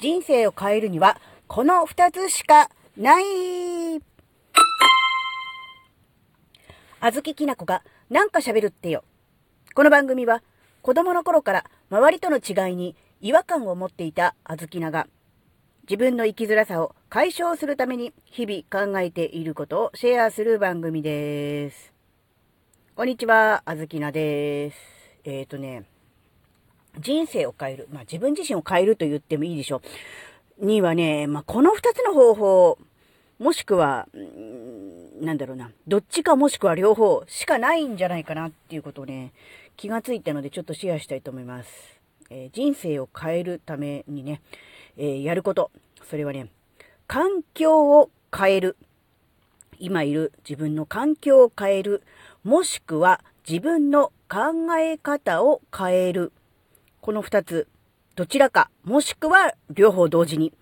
人生を変えるには、この二つしかないあずききなこがなんか喋るってよ。この番組は、子供の頃から周りとの違いに違和感を持っていたあずきなが、自分の生きづらさを解消するために日々考えていることをシェアする番組です。こんにちは、あずきなです。えっ、ー、とね、人生を変える。まあ自分自身を変えると言ってもいいでしょう。にはね、まあこの二つの方法、もしくは、なんだろうな、どっちかもしくは両方しかないんじゃないかなっていうことをね、気がついたのでちょっとシェアしたいと思います。えー、人生を変えるためにね、えー、やること。それはね、環境を変える。今いる自分の環境を変える。もしくは自分の考え方を変える。この二つ、どちらか、もしくは両方同時に、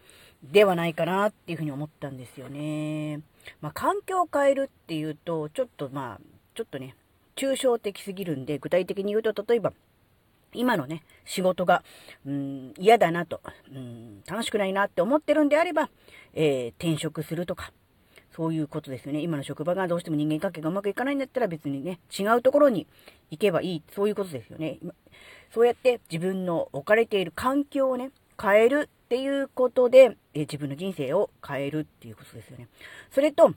ではないかなっていうふうに思ったんですよね。まあ、環境を変えるっていうと、ちょっとまあ、ちょっとね、抽象的すぎるんで、具体的に言うと、例えば、今のね、仕事が、うん、嫌だなと、うん、楽しくないなって思ってるんであれば、えー、転職するとか、そういうことですよね。今の職場がどうしても人間関係がうまくいかないんだったら別にね、違うところに行けばいい。そういうことですよね。そうやって自分の置かれている環境をね、変えるっていうことで、え自分の人生を変えるっていうことですよね。それと、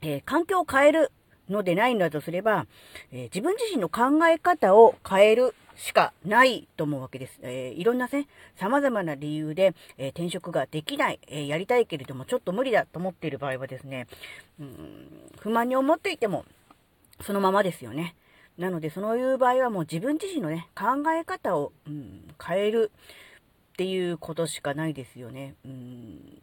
えー、環境を変えるのでないんだとすれば、えー、自分自身の考え方を変えるしかないと思うわけです。えー、いろんなね、様々な理由で、えー、転職ができない、えー、やりたいけれどもちょっと無理だと思っている場合はですね、うん、不満に思っていても、そのままですよね。なので、そういう場合はもう自分自身のね、考え方を、うん、変えるっていうことしかないですよね。うん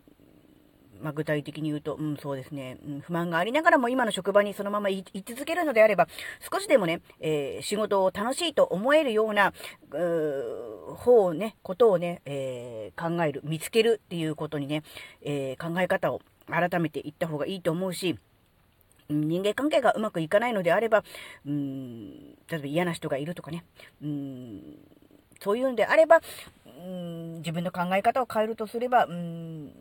まあ、具体的に言うと、うん、そうですね、うん、不満がありながらも今の職場にそのまま居続けるのであれば、少しでもね、えー、仕事を楽しいと思えるような、う方をね、ことをね、えー、考える、見つけるっていうことにね、えー、考え方を改めていった方がいいと思うし、人間関係がうまくいかないのであれば、うん、例えば嫌な人がいるとかね、うん、そういうんであれば、うん、自分の考え方を変えるとすれば、うん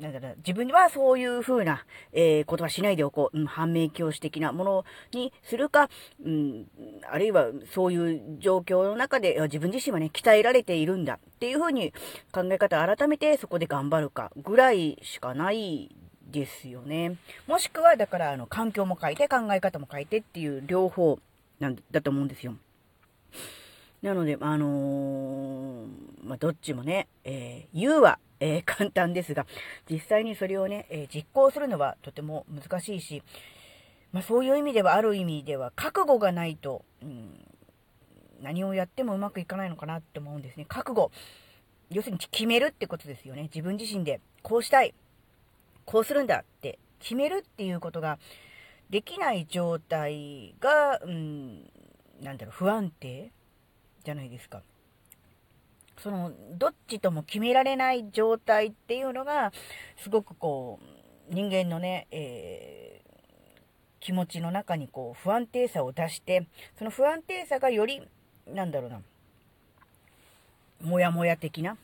なんだろう、自分はそういう風な、えー、ことはしないでおこう。うん、反面教師的なものにするか、うん、あるいはそういう状況の中で自分自身はね、鍛えられているんだっていう風に考え方改めてそこで頑張るかぐらいしかないですよね。もしくは、だから、あの、環境も変えて考え方も変えてっていう両方なんだと思うんですよ。なので、あのー、まあ、どっちもね、えー、言うは、えー、簡単ですが、実際にそれをね、え実行するのはとても難しいし、まあ、そういう意味では、ある意味では、覚悟がないと、うん、何をやってもうまくいかないのかなって思うんですね。覚悟。要するに決めるってことですよね。自分自身で、こうしたい。こうするんだって決めるっていうことができない状態が、うん、なんだろう、不安定じゃないですか。その、どっちとも決められない状態っていうのが、すごくこう、人間のね、えー、気持ちの中にこう、不安定さを出して、その不安定さがより、なんだろうな、もやもや的な、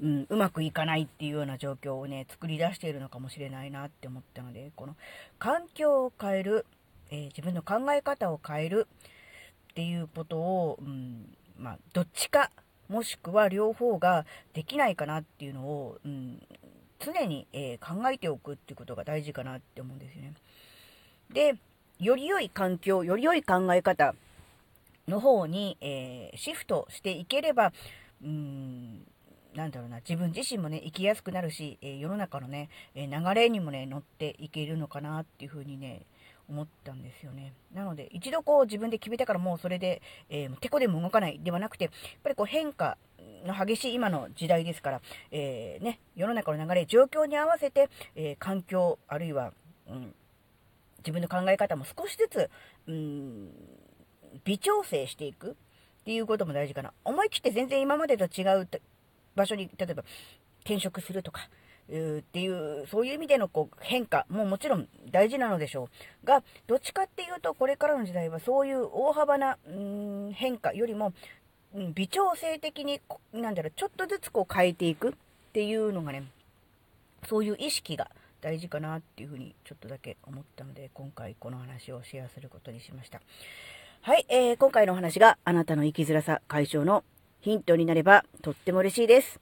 うん、うまくいかないっていうような状況をね、作り出しているのかもしれないなって思ったので、この環境を変える、えー、自分の考え方を変えるっていうことを、うん、まあ、どっちか、もしくは両方ができないかなっていうのを、うん、常に、えー、考えておくっていうことが大事かなって思うんですよね。で、より良い環境、より良い考え方の方に、えー、シフトしていければ、うん、なんだろうな、自分自身もね、生きやすくなるし、えー、世の中のね、え流れにもね、乗っていけるのかなっていうふうにね、思ったんですよね。なので、一度こう自分で決めたからもうそれで、えー、てこでも動かないではなくて、やっぱりこう変化の激しい今の時代ですから、えー、ね、世の中の流れ、状況に合わせて、えー、環境、あるいは、うん、自分の考え方も少しずつ、うん、微調整していくっていうことも大事かな。思い切って全然今までと違う場所に、例えば転職するとか、っていう、そういう意味でのこう変化ももちろん大事なのでしょう。が、どっちかっていうと、これからの時代はそういう大幅な、うん変化よりも、微調整的に、なんだろう、ちょっとずつこう変えていく。っていうのがね、そういう意識が大事かなっていうふうにちょっとだけ思ったので、今回この話をシェアすることにしました。はい、えー、今回のお話があなたの生きづらさ解消のヒントになればとっても嬉しいです。